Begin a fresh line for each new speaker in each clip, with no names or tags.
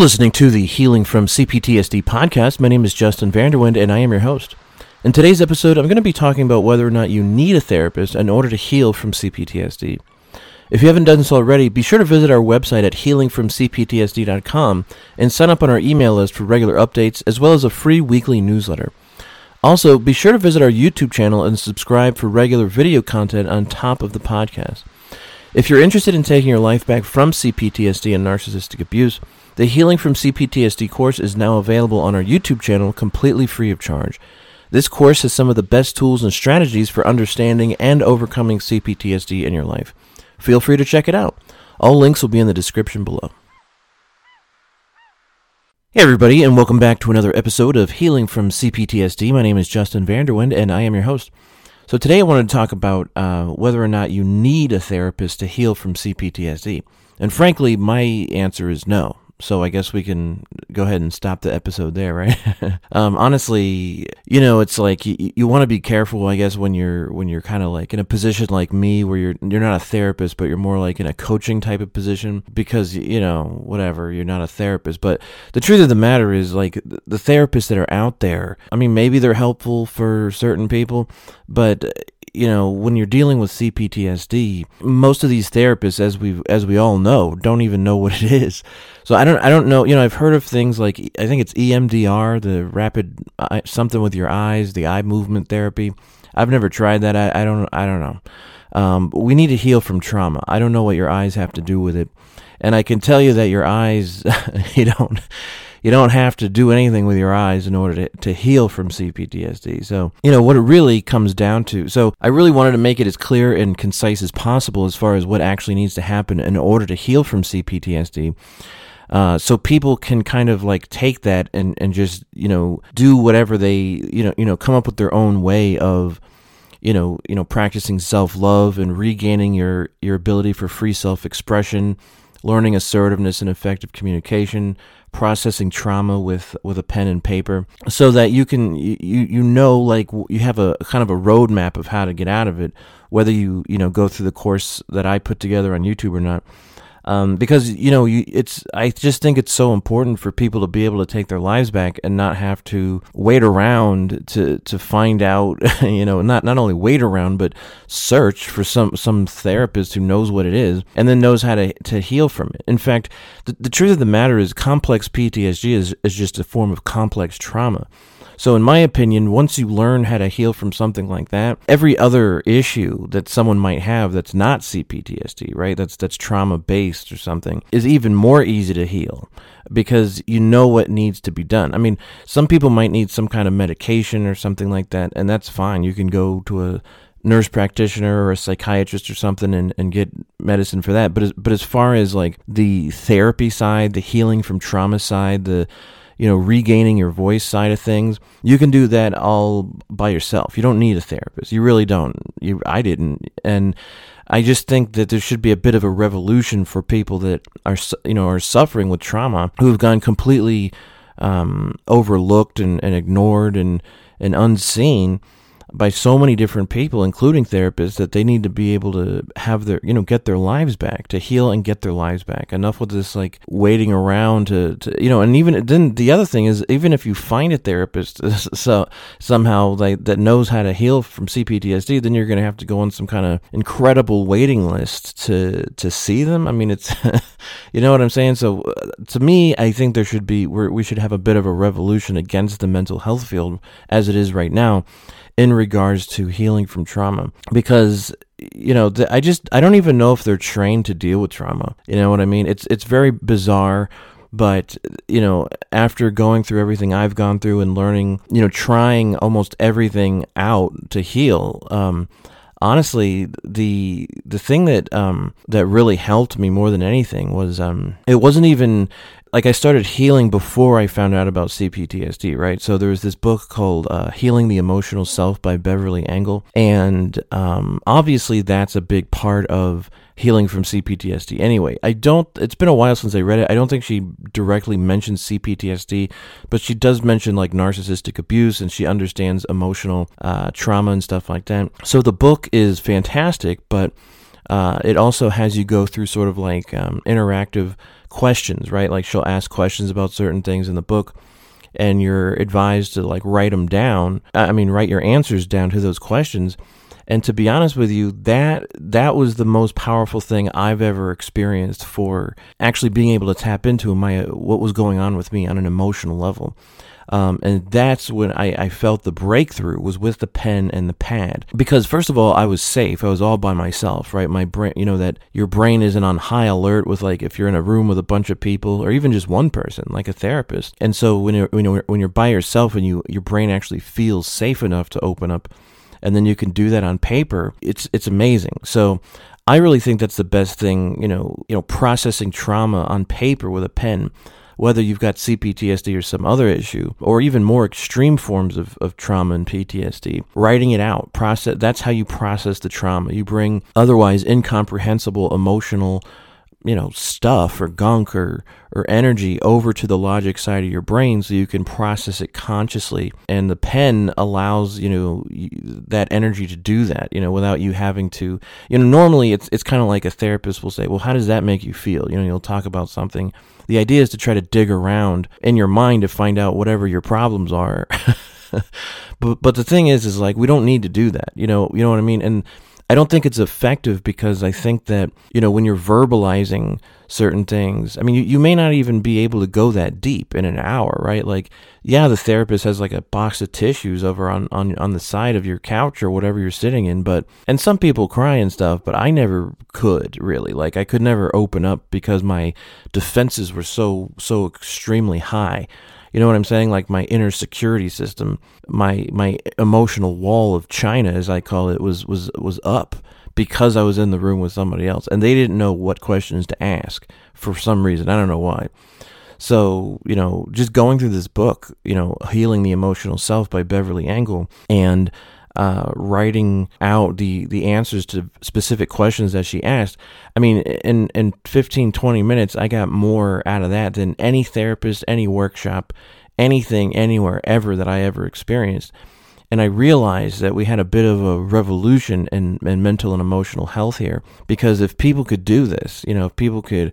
You're listening to the Healing from CPTSD podcast. My name is Justin Vanderwind, and I am your host. In today's episode, I'm going to be talking about whether or not you need a therapist in order to heal from CPTSD. If you haven't done so already, be sure to visit our website at healingfromcptsd.com and sign up on our email list for regular updates as well as a free weekly newsletter. Also, be sure to visit our YouTube channel and subscribe for regular video content on top of the podcast. If you're interested in taking your life back from CPTSD and narcissistic abuse, the Healing from CPTSD course is now available on our YouTube channel completely free of charge. This course has some of the best tools and strategies for understanding and overcoming CPTSD in your life. Feel free to check it out. All links will be in the description below. Hey, everybody, and welcome back to another episode of Healing from CPTSD. My name is Justin Vanderwind, and I am your host. So, today I wanted to talk about uh, whether or not you need a therapist to heal from CPTSD. And frankly, my answer is no. So I guess we can go ahead and stop the episode there, right? um, honestly, you know, it's like you, you want to be careful, I guess, when you're when you're kind of like in a position like me, where you're you're not a therapist, but you're more like in a coaching type of position, because you know, whatever, you're not a therapist. But the truth of the matter is, like the therapists that are out there, I mean, maybe they're helpful for certain people, but you know, when you're dealing with CPTSD, most of these therapists, as we as we all know, don't even know what it is. So I don't I don't know. You know, I've heard of things like I think it's EMDR, the rapid something with your eyes, the eye movement therapy. I've never tried that. I, I don't I don't know. Um, we need to heal from trauma. I don't know what your eyes have to do with it, and I can tell you that your eyes, you don't you don't have to do anything with your eyes in order to, to heal from CPTSD. So, you know, what it really comes down to. So, I really wanted to make it as clear and concise as possible as far as what actually needs to happen in order to heal from CPTSD. Uh, so people can kind of like take that and, and just you know do whatever they you know you know come up with their own way of you know you know practicing self love and regaining your your ability for free self expression, learning assertiveness and effective communication, processing trauma with with a pen and paper so that you can you you know like you have a kind of a roadmap of how to get out of it whether you you know go through the course that I put together on YouTube or not um, because you know you, it's I just think it's so important for people to be able to take their lives back and not have to wait around to to find out you know not not only wait around but search for some some therapist who knows what it is and then knows how to to heal from it. In fact, the, the truth of the matter is complex PTSD is is just a form of complex trauma. So, in my opinion, once you learn how to heal from something like that, every other issue that someone might have that's not CPTSD, right? That's that's trauma based or something, is even more easy to heal because you know what needs to be done. I mean, some people might need some kind of medication or something like that, and that's fine. You can go to a nurse practitioner or a psychiatrist or something and, and get medicine for that. But as, but as far as like the therapy side, the healing from trauma side, the you know, regaining your voice side of things, you can do that all by yourself. You don't need a therapist. You really don't. You, I didn't, and I just think that there should be a bit of a revolution for people that are, you know, are suffering with trauma who have gone completely um, overlooked and, and ignored and and unseen by so many different people, including therapists, that they need to be able to have their, you know, get their lives back, to heal and get their lives back. Enough with this, like, waiting around to, to you know, and even then the other thing is, even if you find a therapist so somehow like, that knows how to heal from CPTSD, then you're going to have to go on some kind of incredible waiting list to, to see them. I mean, it's, you know what I'm saying? So uh, to me, I think there should be, we should have a bit of a revolution against the mental health field as it is right now in regards to healing from trauma because you know I just I don't even know if they're trained to deal with trauma. You know what I mean? It's it's very bizarre but you know after going through everything i've gone through and learning you know trying almost everything out to heal um, honestly the the thing that um, that really helped me more than anything was um, it wasn't even like I started healing before I found out about CPTSD, right? So there was this book called uh, Healing the Emotional Self by Beverly Engel. And um, obviously, that's a big part of healing from CPTSD. Anyway, I don't, it's been a while since I read it. I don't think she directly mentions CPTSD, but she does mention like narcissistic abuse and she understands emotional uh, trauma and stuff like that. So the book is fantastic, but uh, it also has you go through sort of like um, interactive questions, right? Like she'll ask questions about certain things in the book and you're advised to like write them down. I mean, write your answers down to those questions. And to be honest with you, that that was the most powerful thing I've ever experienced for actually being able to tap into my what was going on with me on an emotional level. Um, and that's when I, I felt the breakthrough was with the pen and the pad. Because first of all, I was safe. I was all by myself, right? My brain, you know, that your brain isn't on high alert with like if you're in a room with a bunch of people or even just one person, like a therapist. And so when you're when you're, when you're by yourself and you your brain actually feels safe enough to open up, and then you can do that on paper, it's it's amazing. So I really think that's the best thing, you know, you know, processing trauma on paper with a pen whether you've got CPTSD or some other issue, or even more extreme forms of, of trauma and PTSD, writing it out, process that's how you process the trauma. You bring otherwise incomprehensible emotional you know stuff or gunk or or energy over to the logic side of your brain so you can process it consciously. And the pen allows you know that energy to do that you know without you having to you know normally it's it's kind of like a therapist will say well how does that make you feel? You know you'll talk about something. The idea is to try to dig around in your mind to find out whatever your problems are. But but the thing is is like we don't need to do that you know you know what i mean? And I don't think it's effective because I think that, you know, when you're verbalizing certain things, I mean, you, you may not even be able to go that deep in an hour, right? Like, yeah, the therapist has like a box of tissues over on, on, on the side of your couch or whatever you're sitting in, but, and some people cry and stuff, but I never could really. Like, I could never open up because my defenses were so, so extremely high. You know what I'm saying? Like my inner security system, my my emotional wall of China, as I call it, was was was up because I was in the room with somebody else, and they didn't know what questions to ask for some reason. I don't know why. So, you know, just going through this book, you know, Healing the Emotional Self by Beverly Engel, and uh, writing out the, the answers to specific questions that she asked. I mean, in, in 15, 20 minutes, I got more out of that than any therapist, any workshop, anything, anywhere, ever that I ever experienced. And I realized that we had a bit of a revolution in, in mental and emotional health here because if people could do this, you know, if people could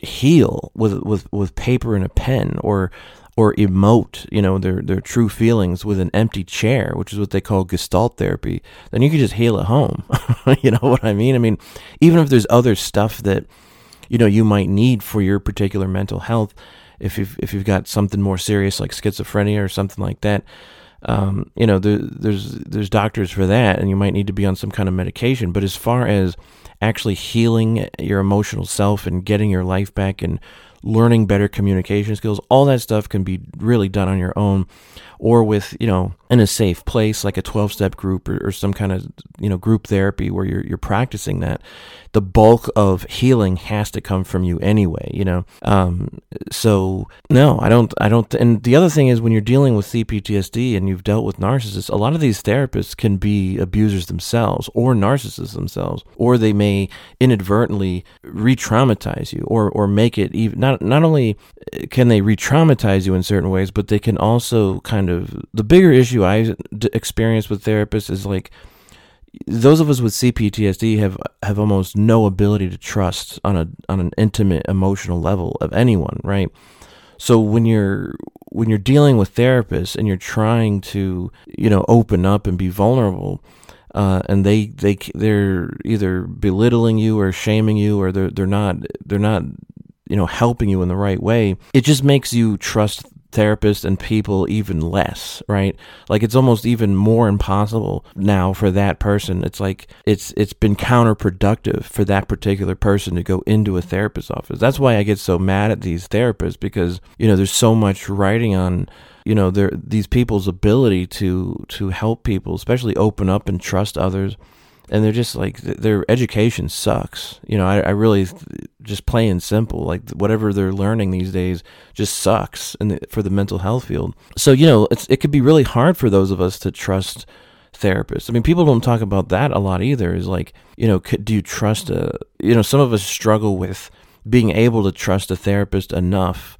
heal with with with paper and a pen or or emote, you know, their their true feelings with an empty chair, which is what they call gestalt therapy, then you can just heal at home. you know what I mean? I mean, even if there's other stuff that you know you might need for your particular mental health, if you've if you've got something more serious like schizophrenia or something like that, um, you know, there, there's there's doctors for that, and you might need to be on some kind of medication. But as far as actually healing your emotional self and getting your life back and learning better communication skills, all that stuff can be really done on your own or with, you know, in a safe place like a 12 step group or, or, some kind of, you know, group therapy where you're, you're practicing that. The bulk of healing has to come from you anyway, you know? Um, so no, I don't, I don't, and the other thing is when you're dealing with CPTSD and you've dealt with narcissists, a lot of these therapists can be abusers themselves or narcissists themselves, or they may inadvertently re-traumatize you or, or make it even, not, not only can they re-traumatize you in certain ways, but they can also kind of the bigger issue I experience with therapists is like those of us with CPTSD have have almost no ability to trust on a on an intimate emotional level of anyone, right? So when you're when you're dealing with therapists and you're trying to you know open up and be vulnerable, uh, and they they they're either belittling you or shaming you or they're they're not they're not you know helping you in the right way it just makes you trust therapists and people even less right? Like it's almost even more impossible now for that person. It's like it's it's been counterproductive for that particular person to go into a therapist's office. That's why i get so mad at these therapists because you know there's so much writing on you know their these people's ability to to help people especially open up and trust others and they're just like their education sucks. You know, I, I really just plain simple like whatever they're learning these days just sucks and for the mental health field. So you know, it could be really hard for those of us to trust therapists. I mean, people don't talk about that a lot either. Is like you know, could, do you trust a you know some of us struggle with being able to trust a therapist enough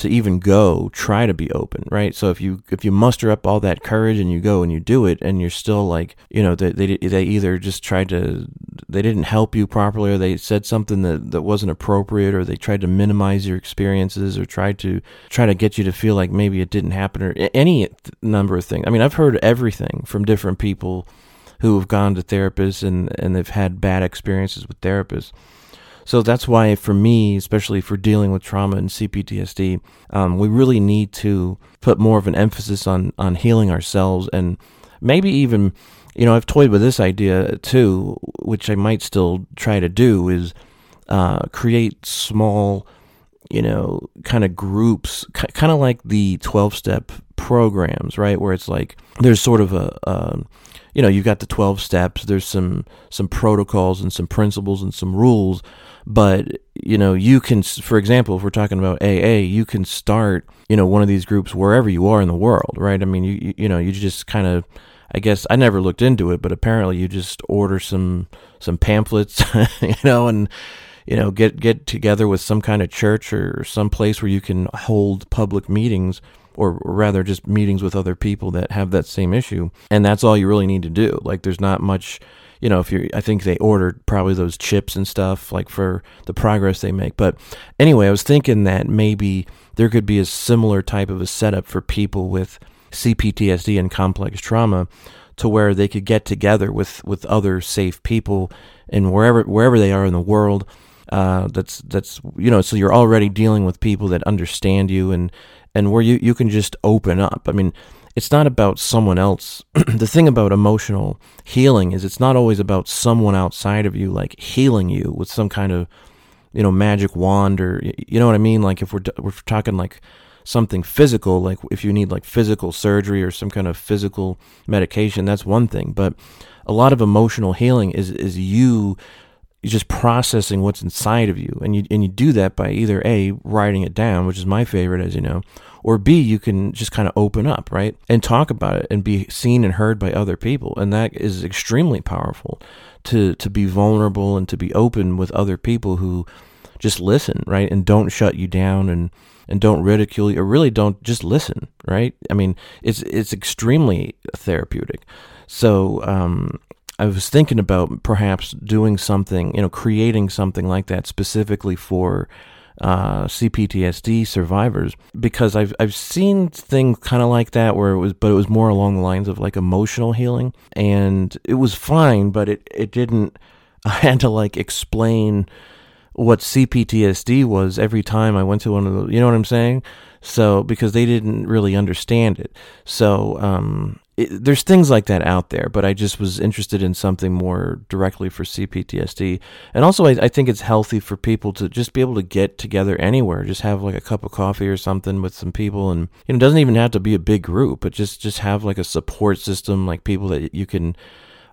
to even go try to be open right? So if you if you muster up all that courage and you go and you do it and you're still like you know they they, they either just tried to they didn't help you properly or they said something that, that wasn't appropriate or they tried to minimize your experiences or tried to try to get you to feel like maybe it didn't happen or any number of things i mean i've heard everything from different people who have gone to therapists and and they've had bad experiences with therapists so that's why, for me, especially for dealing with trauma and CPTSD, um, we really need to put more of an emphasis on on healing ourselves and maybe even, you know, I've toyed with this idea too, which I might still try to do, is uh, create small, you know, kind of groups, kind of like the twelve step programs, right? Where it's like there's sort of a, a you know, you've got the 12 steps, there's some some protocols and some principles and some rules, but you know you can for example if we're talking about aa you can start you know one of these groups wherever you are in the world right? I mean you you know you just kind of i guess i never looked into it but apparently you just order some some pamphlets you know and you know get get together with some kind of church or some place where you can hold public meetings or rather just meetings with other people that have that same issue and that's all you really need to do like there's not much you know, if you I think they ordered probably those chips and stuff like for the progress they make. But anyway, I was thinking that maybe there could be a similar type of a setup for people with CPTSD and complex trauma to where they could get together with, with other safe people and wherever wherever they are in the world. Uh, that's that's you know so you're already dealing with people that understand you and and where you, you can just open up. I mean, it's not about someone else. the thing about emotional healing is it's not always about someone outside of you like healing you with some kind of you know magic wand or you know what I mean like if we're we're talking like something physical like if you need like physical surgery or some kind of physical medication that's one thing but a lot of emotional healing is is you just processing what's inside of you. And you and you do that by either a writing it down which is my favorite as you know or b you can just kind of open up right and talk about it and be seen and heard by other people. And that is extremely powerful to to be vulnerable and to be open with other people who just listen right and don't shut you down and and don't ridicule you or really don't just listen right? I mean it's it's extremely therapeutic. So um I was thinking about perhaps doing something, you know, creating something like that specifically for uh, CPTSD survivors because I've I've seen things kind of like that where it was, but it was more along the lines of like emotional healing, and it was fine, but it it didn't. I had to like explain what CPTSD was every time I went to one of the, you know what I'm saying? So because they didn't really understand it, so um, it, there's things like that out there, but I just was interested in something more directly for CPTSD. And also, I, I, think it's healthy for people to just be able to get together anywhere, just have like a cup of coffee or something with some people. And, you know, it doesn't even have to be a big group, but just, just have like a support system, like people that you can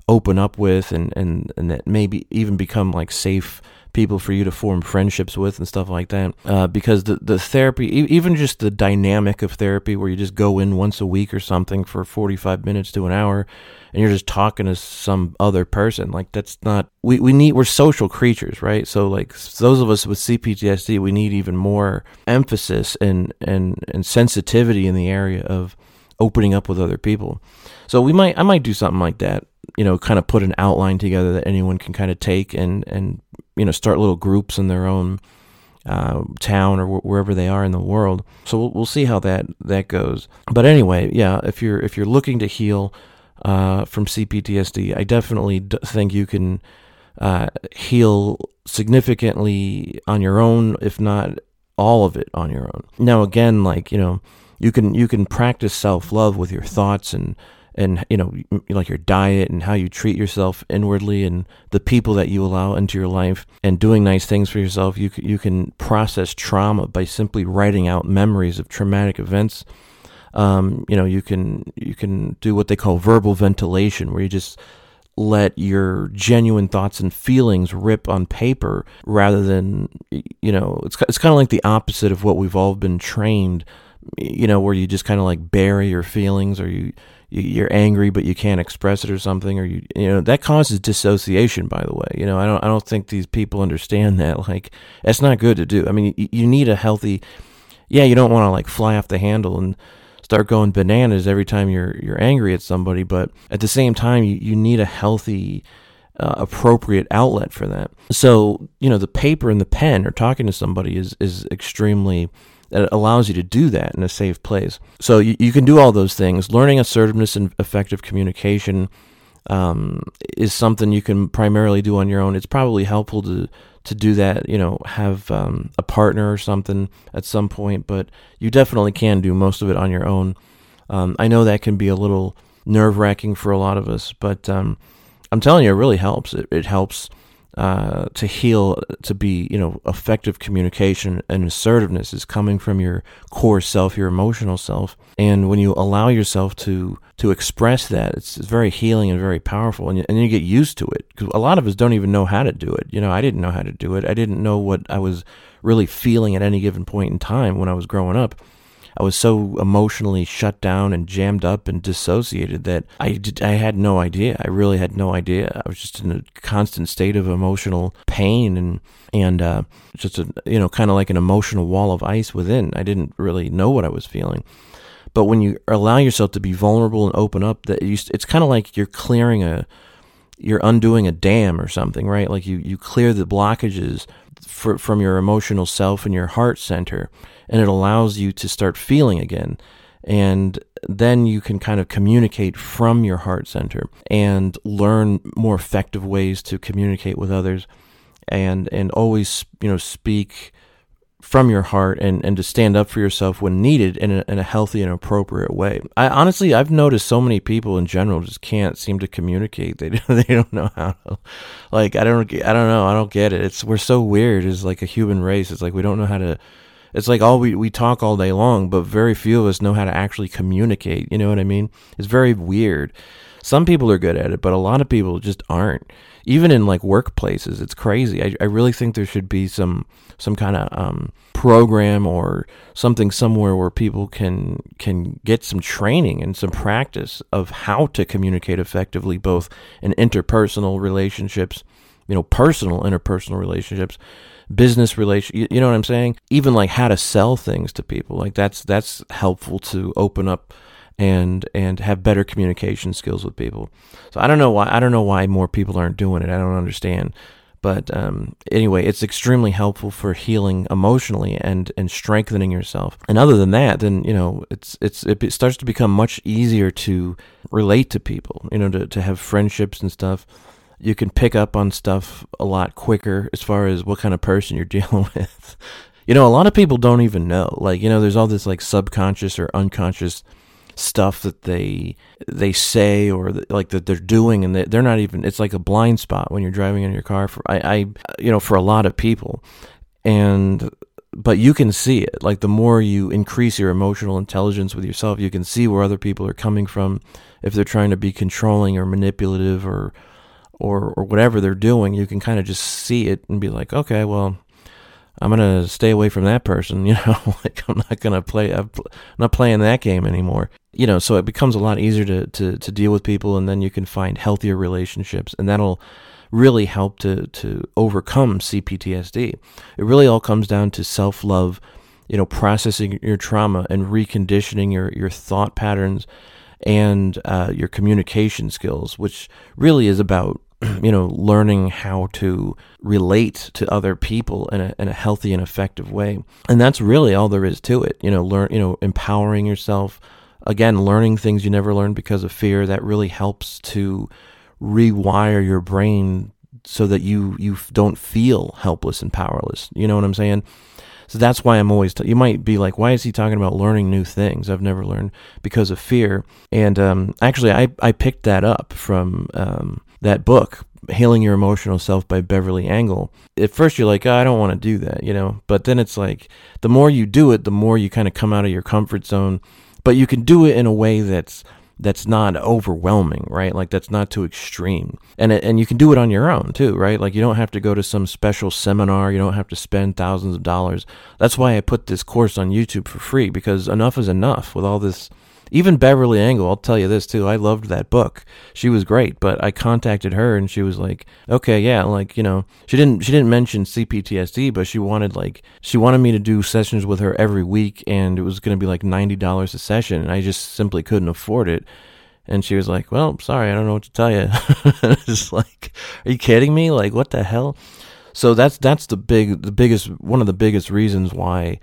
open up with and, and, and that maybe even become like safe people for you to form friendships with and stuff like that. Uh, because the the therapy, even just the dynamic of therapy, where you just go in once a week or something for forty five minutes to an hour, and you're just talking to some other person, like that's not we we need we're social creatures, right? So like those of us with CPTSD, we need even more emphasis and and and sensitivity in the area of opening up with other people. So we might I might do something like that you know, kind of put an outline together that anyone can kind of take and and you know start little groups in their own uh, town or wherever they are in the world. So we'll, we'll see how that that goes. But anyway, yeah, if you're if you're looking to heal uh, from CPTSD, I definitely d- think you can uh, heal significantly on your own, if not all of it on your own. Now, again, like you know, you can you can practice self love with your thoughts and and you know like your diet and how you treat yourself inwardly and the people that you allow into your life and doing nice things for yourself you you can process trauma by simply writing out memories of traumatic events. Um, you know you can you can do what they call verbal ventilation where you just let your genuine thoughts and feelings rip on paper rather than you know it's it's kind of like the opposite of what we've all been trained you know where you just kind of like bury your feelings or you you're angry but you can't express it or something or you you know that causes dissociation by the way. You know i don't i don't think these people understand that. Like that's not good to do. I mean you, you need a healthy yeah, you don't want to like fly off the handle and start going bananas every time you're you're angry at somebody, but at the same time, you, you need a healthy, uh, appropriate outlet for that. So you know, the paper and the pen or talking to somebody is is extremely that allows you to do that in a safe place. So you, you can do all those things. Learning assertiveness and effective communication um, is something you can primarily do on your own. It's probably helpful to to do that, you know, have um, a partner or something at some point, but you definitely can do most of it on your own. Um, I know that can be a little nerve wracking for a lot of us, but um, I'm telling you, it really helps. It, it helps uh, to heal, to be, you know, effective communication and assertiveness is coming from your core self, your emotional self. And when you allow yourself to to express that, it's, it's very healing and very powerful. And you, and you get used to it because a lot of us don't even know how to do it. You know, I didn't know how to do it. I didn't know what I was really feeling at any given point in time when I was growing up. I was so emotionally shut down and jammed up and dissociated that I did, I had no idea. I really had no idea. I was just in a constant state of emotional pain and and uh, just a you know kind of like an emotional wall of ice within. I didn't really know what I was feeling. But when you allow yourself to be vulnerable and open up, that it's kind of like you're clearing a you're undoing a dam or something, right? Like you, you clear the blockages for, from your emotional self and your heart center, and it allows you to start feeling again. And then you can kind of communicate from your heart center and learn more effective ways to communicate with others and and always you know speak from your heart and, and to stand up for yourself when needed in a, in a healthy and appropriate way. I honestly, I've noticed so many people in general just can't seem to communicate. They they don't know how to, like, I don't, I don't know. I don't get it. It's, we're so weird as like a human race. It's like, we don't know how to, it's like all we, we talk all day long, but very few of us know how to actually communicate. You know what I mean? It's very weird. Some people are good at it, but a lot of people just aren't even in like workplaces. It's crazy. I, I really think there should be some some kind of um, program or something somewhere where people can can get some training and some practice of how to communicate effectively, both in interpersonal relationships, you know, personal interpersonal relationships, business relation. You, you know what I'm saying? Even like how to sell things to people. Like that's that's helpful to open up and and have better communication skills with people. So I don't know why I don't know why more people aren't doing it. I don't understand. But um, anyway, it's extremely helpful for healing emotionally and, and strengthening yourself. And other than that, then you know it's it's it starts to become much easier to relate to people. You know, to to have friendships and stuff. You can pick up on stuff a lot quicker as far as what kind of person you're dealing with. You know, a lot of people don't even know. Like, you know, there's all this like subconscious or unconscious stuff that they they say or like that they're doing and they're not even it's like a blind spot when you're driving in your car for I, I you know for a lot of people. And but you can see it. Like the more you increase your emotional intelligence with yourself you can see where other people are coming from if they're trying to be controlling or manipulative or or or whatever they're doing you can kind of just see it and be like okay well I'm gonna stay away from that person. You know, like I'm not gonna play. I'm not playing that game anymore. You know, so it becomes a lot easier to to to deal with people, and then you can find healthier relationships, and that'll really help to to overcome CPTSD. It really all comes down to self love. You know, processing your trauma and reconditioning your your thought patterns and uh, your communication skills, which really is about you know, learning how to relate to other people in a, in a healthy and effective way. And that's really all there is to it. You know, learn, you know, empowering yourself. Again, learning things you never learned because of fear. That really helps to rewire your brain so that you you don't feel helpless and powerless. You know what I'm saying? So that's why I'm always. T- you might be like, why is he talking about learning new things? I've never learned because of fear. And um, actually, I I picked that up from um, that book, Healing Your Emotional Self by Beverly Engel. At first, you're like, oh, I don't want to do that, you know. But then it's like, the more you do it, the more you kind of come out of your comfort zone. But you can do it in a way that's that's not overwhelming, right? Like that's not too extreme. And and you can do it on your own too, right? Like you don't have to go to some special seminar, you don't have to spend thousands of dollars. That's why I put this course on YouTube for free because enough is enough with all this even Beverly Engel, I'll tell you this too. I loved that book. She was great, but I contacted her and she was like, "Okay, yeah, like, you know, she didn't she didn't mention CPTSD, but she wanted like she wanted me to do sessions with her every week and it was going to be like $90 a session and I just simply couldn't afford it." And she was like, "Well, sorry, I don't know what to tell you." Just like, "Are you kidding me? Like, what the hell?" So that's that's the big the biggest one of the biggest reasons why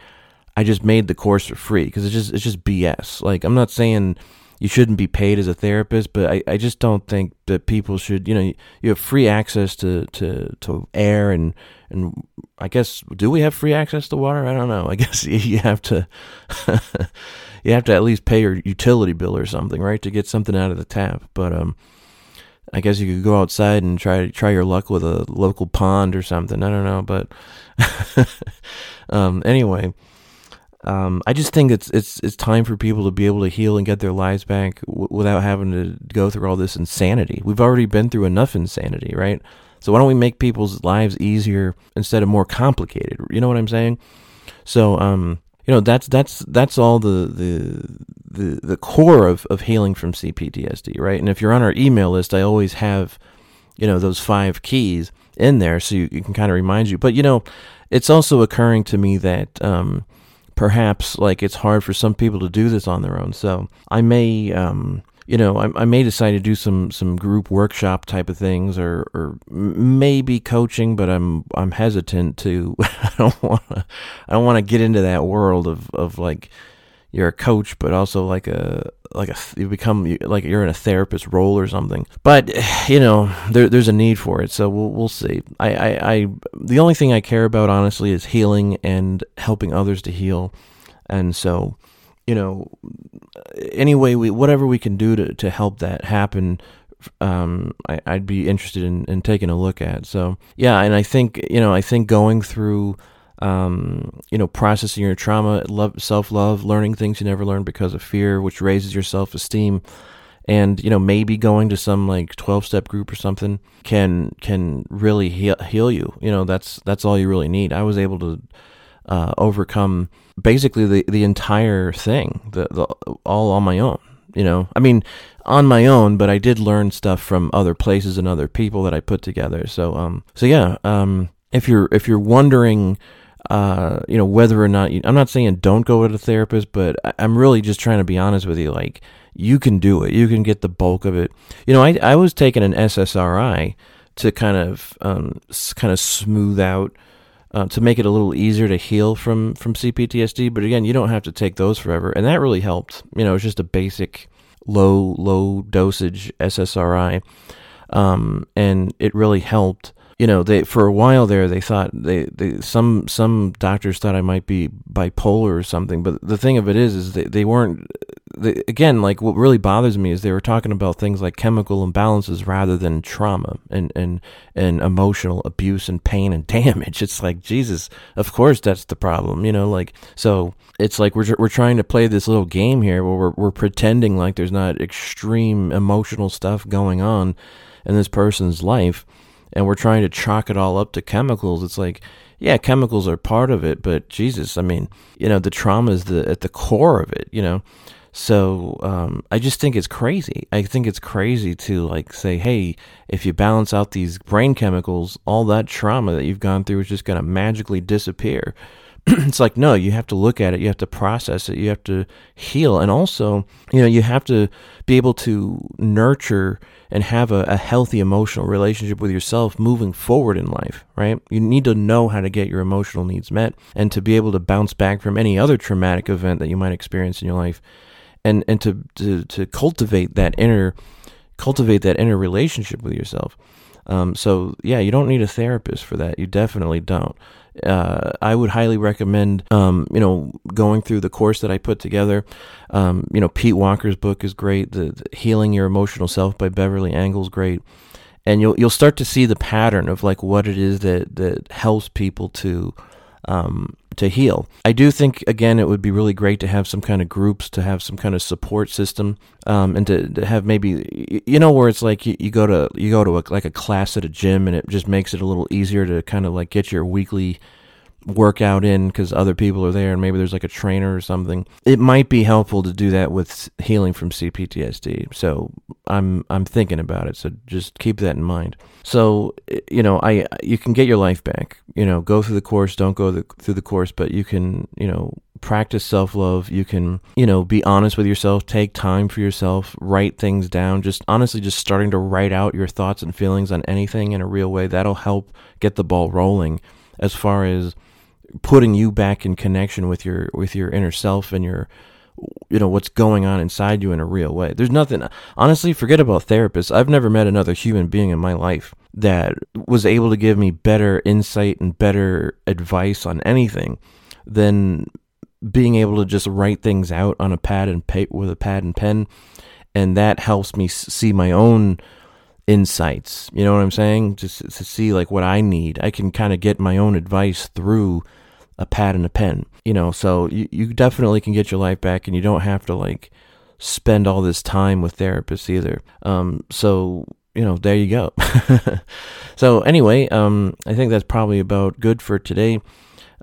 I just made the course for free because it's just it's just BS. Like I'm not saying you shouldn't be paid as a therapist, but I, I just don't think that people should. You know, you, have free access to, to, to air and and I guess do we have free access to water? I don't know. I guess you have to you have to at least pay your utility bill or something, right, to get something out of the tap. But um, I guess you could go outside and try try your luck with a local pond or something. I don't know, but um, anyway um, I just think it's it's it's time for people to be able to heal and get their lives back w- without having to go through all this insanity. We've already been through enough insanity, right? So why don't we make people's lives easier instead of more complicated? You know what I'm saying? So um, you know that's that's that's all the the the, the core of, of healing from CPTSD, right? And if you're on our email list, I always have you know those five keys in there so you, you can kind of remind you. But you know, it's also occurring to me that um, perhaps like it's hard for some people to do this on their own. So I may, um, you know, I, I, may decide to do some some group workshop type of things, or or maybe coaching, but I'm I'm hesitant to. I don't want to. I don't want to get into that world of of like you're a coach, but also like a like a you become like you're in a therapist role or something. But you know, there, there's a need for it, so we'll we'll see. I, I I the only thing I care about honestly is healing and helping others to heal, and so you know, anyway, we whatever we can do to to help that happen um, I, would be interested in, in taking a look at. So yeah, and I think you know I think going through um, you know, processing your trauma, love, self love, learning things you never learned because of fear, which raises your self esteem, and you know maybe going to some like twelve step group or something can can really heal, heal you. You know, that's that's all you really need. I was able to uh, overcome basically the the entire thing, the, the all on my own. You know, I mean, on my own, but I did learn stuff from other places and other people that I put together. So, um, so yeah, um, if you're if you're wondering uh, you know, whether or not you, I'm not saying don't go to a therapist, but I'm really just trying to be honest with you. Like, you can do it. You can get the bulk of it. You know, I, I was taking an SSRI to kind of, um, kind of smooth out, uh, to make it a little easier to heal from, from CPTSD. But again, you don't have to take those forever. And that really helped. You know, it's just a basic low, low dosage SSRI. Um, and it really helped you know, they for a while there they thought they, they some some doctors thought I might be bipolar or something. But the thing of it is, is they, they weren't. They, again, like what really bothers me is they were talking about things like chemical imbalances rather than trauma and and and emotional abuse and pain and damage. It's like Jesus, of course that's the problem. You know, like so it's like we're we're trying to play this little game here where we're we're pretending like there's not extreme emotional stuff going on in this person's life and we're trying to chalk it all up to chemicals. It's like, yeah, chemicals are part of it, but Jesus, I mean, you know, the trauma is the at the core of it, you know. So um, I just think it's crazy. I think it's crazy to like say, hey, if you balance out these brain chemicals, all that trauma that you've gone through is just going to magically disappear. it's like no, you have to look at it, you have to process it, you have to heal, and also, you know, you have to be able to nurture and have a, a, healthy emotional relationship with yourself moving forward in life, right? You need to know how to get your emotional needs met and to be able to bounce back from any other traumatic event that you might experience in your life and, and to, to, to cultivate that inner cultivate that inner relationship with yourself. Um, so yeah, you don't need a therapist for that. You definitely don't uh, I would highly recommend, um, you know, going through the course that I put together. Um, you know, Pete Walker's book is great. The, the, Healing Your Emotional Self by Beverly Engel is great, and you'll you'll start to see the pattern of like what it is that that helps people to um, to heal. I do think again it would be really great to have some kind of groups, to have some kind of support system, um, and to, to, have maybe you know where it's like you, you go to you go to a, like a class at a gym, and it just makes it a little easier to kind of like get your weekly workout in because other people are there and maybe there's like a trainer or something. It might be helpful to do that with healing from CPTSD. So I'm I'm thinking about it. So just keep that in mind. So you know, I you can get your life back. You know, go through the course, don't go the, through the course, but you can you know practice self love. You can, you know, be honest with yourself, take time for yourself, write things down. Just honestly, just starting to write out your thoughts and feelings on anything in a real way, that'll help get the ball rolling as far as putting you back in connection with your with your inner self and your you know what's going on inside you in a real way. There's nothing honestly, forget about therapists. I've never met another human being in my life that was able to give me better insight and better advice on anything than being able to just write things out on a pad and paper with a pad and pen and that helps me see my own insights you know what i'm saying just to see like what i need i can kind of get my own advice through a pad and a pen you know so you, you definitely can get your life back and you don't have to like spend all this time with therapists either um so you know there you go so anyway um i think that's probably about good for today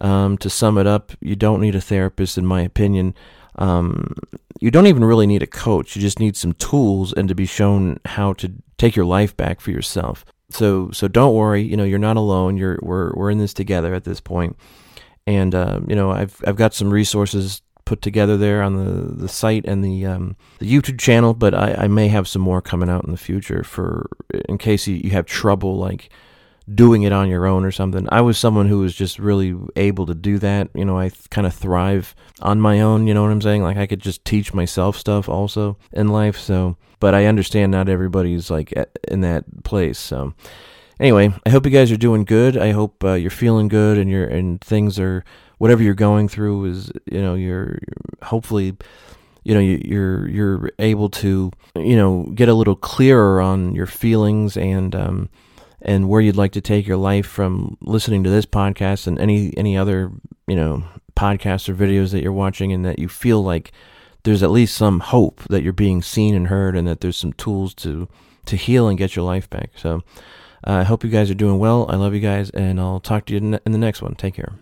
um, to sum it up, you don't need a therapist, in my opinion. Um, you don't even really need a coach. You just need some tools and to be shown how to take your life back for yourself. So, so don't worry. You know, you're not alone. You're we're we're in this together at this point. And uh, you know, I've I've got some resources put together there on the, the site and the um, the YouTube channel, but I, I may have some more coming out in the future for in case you, you have trouble like doing it on your own or something. I was someone who was just really able to do that. You know, I th- kind of thrive on my own, you know what I'm saying? Like I could just teach myself stuff also in life. So, but I understand not everybody's like in that place. So, anyway, I hope you guys are doing good. I hope uh, you're feeling good and you're and things are whatever you're going through is, you know, you're, hopefully you know you're you're able to you know get a little clearer on your feelings and um and where you'd like to take your life from listening to this podcast and any any other you know podcasts or videos that you're watching and that you feel like there's at least some hope that you're being seen and heard and that there's some tools to to heal and get your life back so Uh, i hope you guys are doing well. I love you guys and i'll talk to you in the next one. Take care